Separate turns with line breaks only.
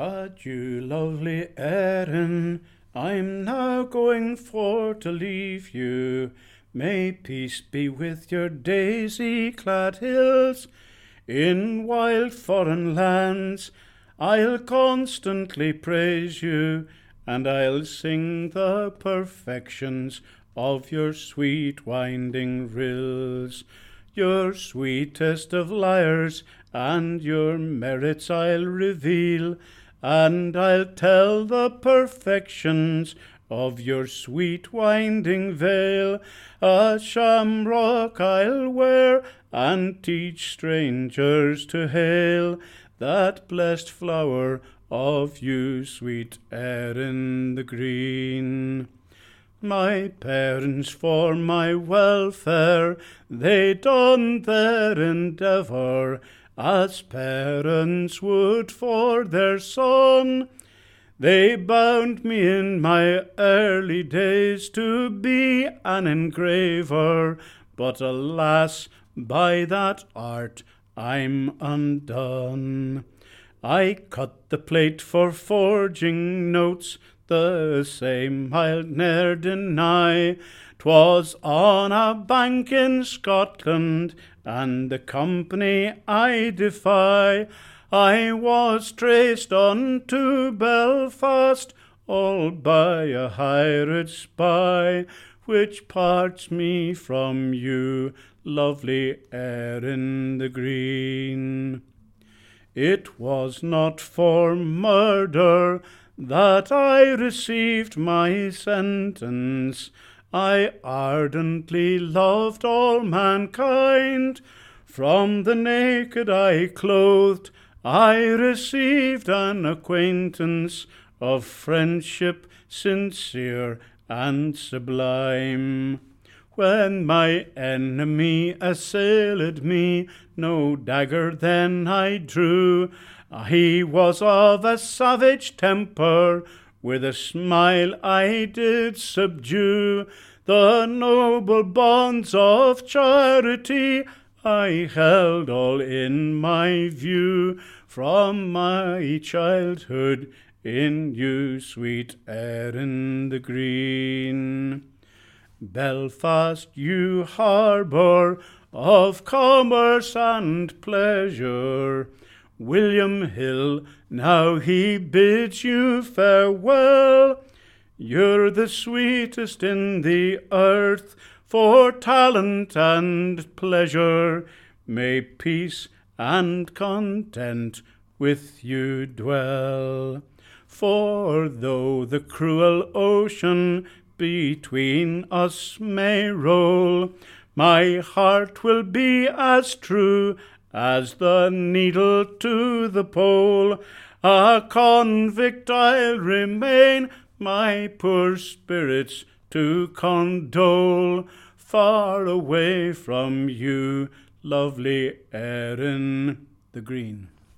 Adieu, lovely Erin, I'm now going for to leave you. May peace be with your daisy clad hills. In wild foreign lands I'll constantly praise you, and I'll sing the perfections of your sweet winding rills. Your sweetest of lyres, and your merits I'll reveal, and I'll tell the perfections of your sweet winding vale. A shamrock I'll wear, and teach strangers to hail that blessed flower of you, sweet Erin the green. My parents for my welfare, they done their endeavour, as parents would for their son. They bound me in my early days to be an engraver, but alas, by that art I'm undone. I cut the plate for forging notes, the same I'll ne'er deny. 'Twas on a bank in Scotland, and the company I defy. I was traced on to Belfast, all by a hired spy, which parts me from you, lovely Erin the Green. It was not for murder that I received my sentence. I ardently loved all mankind. From the naked I clothed, I received an acquaintance of friendship sincere and sublime. When my enemy assailed me, no dagger then I drew. Ah, he was of a savage temper, with a smile I did subdue. The noble bonds of charity I held all in my view from my childhood in you, sweet Erin the Green. Belfast, you harbour of commerce and pleasure. William Hill, now he bids you farewell. You're the sweetest in the earth for talent and pleasure. May peace and content with you dwell. For though the cruel ocean between us may roll, my heart will be as true as the needle to the pole. A convict I'll remain, my poor spirits to condole, far away from you, lovely Erin the Green.